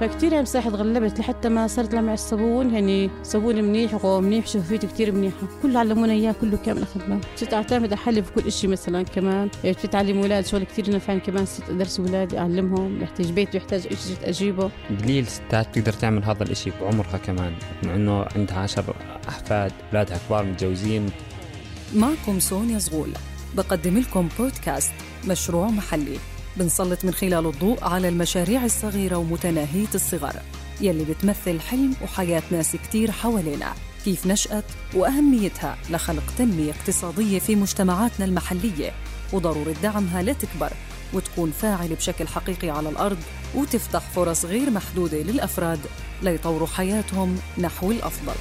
فكتير يعني بصراحة تغلبت لحتى ما صرت مع الصابون يعني صابون منيح وقوة منيح شفيته كتير منيحة كله علمونا إياه كله كامل أخذناه صرت أعتمد أحلي في كل إشي مثلا كمان. صرت أعلم أولاد شغل كتير نفعني كمان صرت أدرس أولادي أعلمهم يحتاج بيت يحتاج إشي صرت أجيبه. قليل ستات تقدر تعمل هذا الإشي بعمرها كمان مع إنه عندها عشر أحفاد أولادها كبار متجوزين. معكم سونيا زغول بقدم لكم بودكاست مشروع محلي. بنسلط من خلال الضوء على المشاريع الصغيرة ومتناهية الصغر يلي بتمثل حلم وحياة ناس كتير حوالينا. كيف نشأت وأهميتها لخلق تنمية اقتصادية في مجتمعاتنا المحلية. وضرورة دعمها لتكبر وتكون فاعلة بشكل حقيقي على الأرض وتفتح فرص غير محدودة للأفراد ليطوروا حياتهم نحو الأفضل.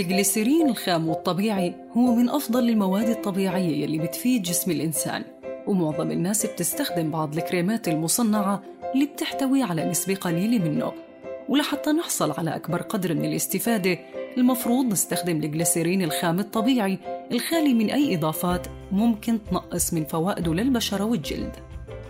الجليسيرين الخام والطبيعي هو من أفضل المواد الطبيعية يلي بتفيد جسم الإنسان ومعظم الناس بتستخدم بعض الكريمات المصنعة اللي بتحتوي على نسبة قليلة منه. ولحتى نحصل على أكبر قدر من الاستفادة المفروض نستخدم الجليسيرين الخام الطبيعي الخالي من أي إضافات ممكن تنقص من فوائده للبشرة والجلد.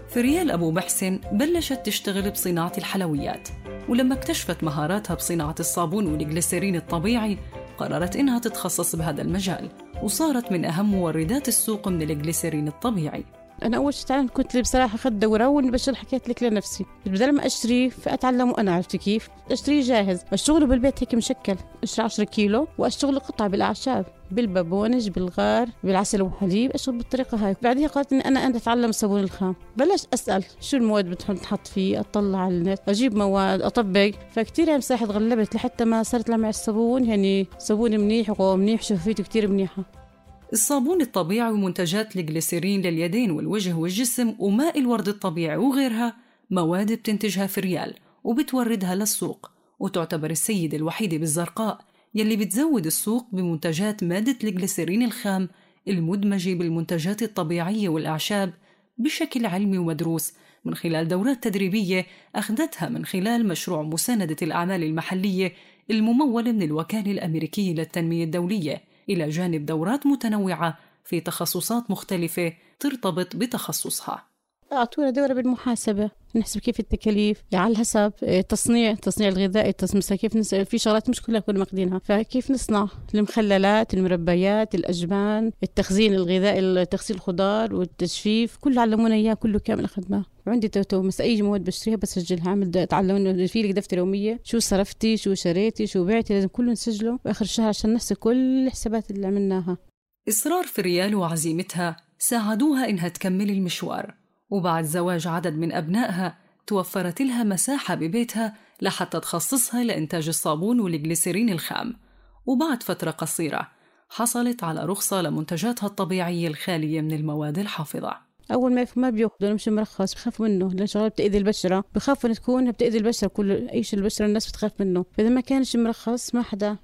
فريال أبو محسن بلشت تشتغل بصناعة الحلويات ولما اكتشفت مهاراتها بصناعة الصابون والجليسيرين الطبيعي قررت إنها تتخصص بهذا المجال وصارت من أهم موردات السوق من الجليسيرين الطبيعي. أنا أول شيء تعلمت كنت بصراحة اخذت دورة بشتغل حكيت لك لنفسي. بدل ما اشتري فأتعلم وأنا عرفت كيف؟ اشتريه جاهز. اشتغله بالبيت هيك مشكل. اشتري 10 كيلو وأشتغل قطع بالأعشاب بالبابونج بالغار بالعسل والحليب أشتغل بالطريقة هاي. بعدها قالت اني أنا أنا أتعلم الصابون الخام. بلشت أسأل شو المواد بتحط فيه؟ أطلع على النت أجيب مواد أطبق. فكتير بصراحه تغلبت لحتى ما صرت مع الصابون يعني صابون منيح وقوة منيح شفيته كتير منيحة. الصابون الطبيعي ومنتجات الجليسيرين لليدين والوجه والجسم وماء الورد الطبيعي وغيرها مواد بتنتجها فريال وبتوردها للسوق وتعتبر السيدة الوحيدة بالزرقاء يلي بتزود السوق بمنتجات مادة الجليسيرين الخام المدمجة بالمنتجات الطبيعية والأعشاب بشكل علمي ومدروس من خلال دورات تدريبية أخذتها من خلال مشروع مساندة الأعمال المحلية الممول من الوكالة الأمريكية للتنمية الدولية. إلى جانب دورات متنوعة في تخصصات مختلفة ترتبط بتخصصها. أعطونا دورة بالمحاسبة نحسب كيف التكاليف يعني على حسب التصنيع التصنيع الغذائي التصنيع كيف نس... في شغلات مش كلها كنا ماخذينها فكيف نصنع؟ المخللات المربيات الأجبان التخزين الغذائي تخزين الخضار والتجفيف كله علمونا إياه كله كامل أخذناه. وعندي توتو مس أي مواد بشتريها بسجلها. عامل اتعلم إنه في لك دفتر يوميه شو صرفتي؟ شو شريتي؟ شو بعتي؟ لازم كله نسجله باخر الشهر عشان نحسب كل الحسابات اللي عملناها. إصرار فريال وعزيمتها ساعدوها إنها تكمل المشوار. وبعد زواج عدد من أبنائها توفرت لها مساحة ببيتها لحتى تخصصها لإنتاج الصابون والجليسيرين الخام. وبعد فترة قصيرة حصلت على رخصة لمنتجاتها الطبيعية الخالية من المواد الحافظة. أول ما ما بيأخذوا مش مرخص بخافوا منه لأن شغلة بتأذي البشرة. بخافوا تكون بتأذي البشرة كل أي شيء البشرة الناس بتخاف منه. فإذا ما كانش مرخص ما حدا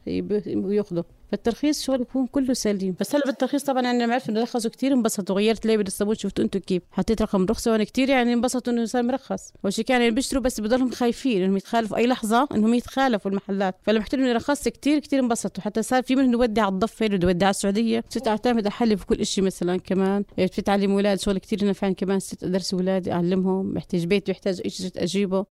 بياخذه فالترخيص شغل بيكون كله سليم. بس هلا بالترخيص طبعا أنا لما إنه رخصوا كثير انبسطوا. غيرت ليبل الصابون شفتوا أنتم كيف. حطيت رقم رخصة وأنا كثير يعني انبسطوا إنه صار مرخص. أول شيء يعني بيشتروا بس بضلهم خايفين إنهم يتخالفوا. أي لحظة إنهم يتخالفوا المحلات. فلما حكيت اني رخصت كثير كثير انبسطوا. حتى صار في منهم يودي على الضفة يودي على السعودية. صرت أعتمد احلي في كل شيء مثلا كمان. صرت أعلم أولاد شغل كثير نفعني كمان. صرت أدرس أولادي أعلمهم. محتاج بيت يحتاج شيء أجيبه.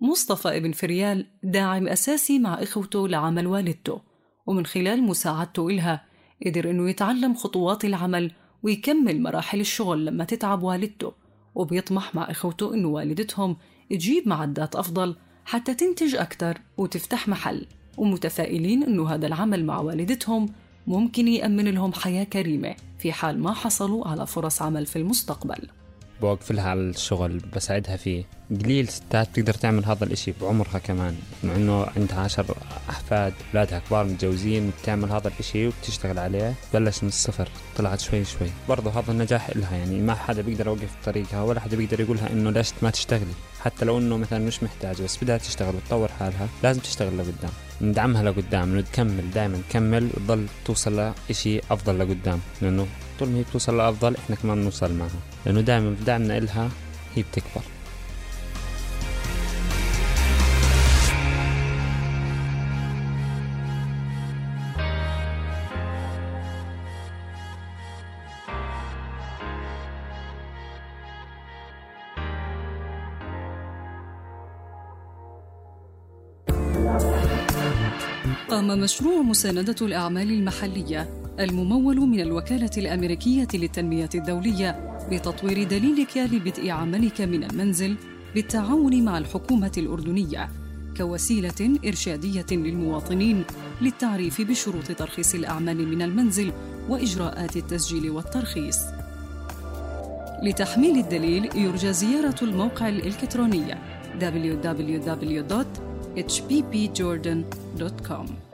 مصطفى ابن فريال داعم أساسي مع إخوته لعمل والدته. ومن خلال مساعدته إلها قدر إنه يتعلم خطوات العمل ويكمل مراحل الشغل لما تتعب والدته وبيطمح مع إخوته إنه والدتهم تجيب معدات أفضل حتى تنتج أكثر وتفتح محل ومتفائلين إنه هذا العمل مع والدتهم ممكن يأمن لهم حياة كريمة في حال ما حصلوا على فرص عمل في المستقبل. بوقف لها على الشغل بساعدها فيه قليل ستات بتقدر تعمل هذا الإشي بعمرها كمان مع إنه عندها عشر أحفاد أولادها كبار متجوزين بتعمل هذا الإشي وبتشتغل عليه. بلش من الصفر طلعت شوي شوي. برضه هذا النجاح إلها يعني ما حدا بيقدر يوقف طريقها ولا حدا بيقدر يقولها إنه ليش ما تشتغلي؟ حتى لو إنه مثلا مش محتاجه بس بدها تشتغل وتطور حالها لازم تشتغل لقدام. ندعمها لقدام انه تكمل دائما تكمل وتضل توصل لشيء أفضل لقدام لأنه طول ما هي بتوصل لأفضل إحنا كمان بنوصل معها. لأنه دائما بدعمنا إلها هي بتكبر. قام مشروع مساندة الأعمال المحلية. الممول من الوكالة الأمريكية للتنمية الدولية بتطوير دليلك لبدء عملك من المنزل بالتعاون مع الحكومة الأردنية كوسيلة إرشادية للمواطنين للتعريف بشروط ترخيص الأعمال من المنزل وإجراءات التسجيل والترخيص. لتحميل الدليل يرجى زيارة الموقع الإلكتروني www.hppjordan.com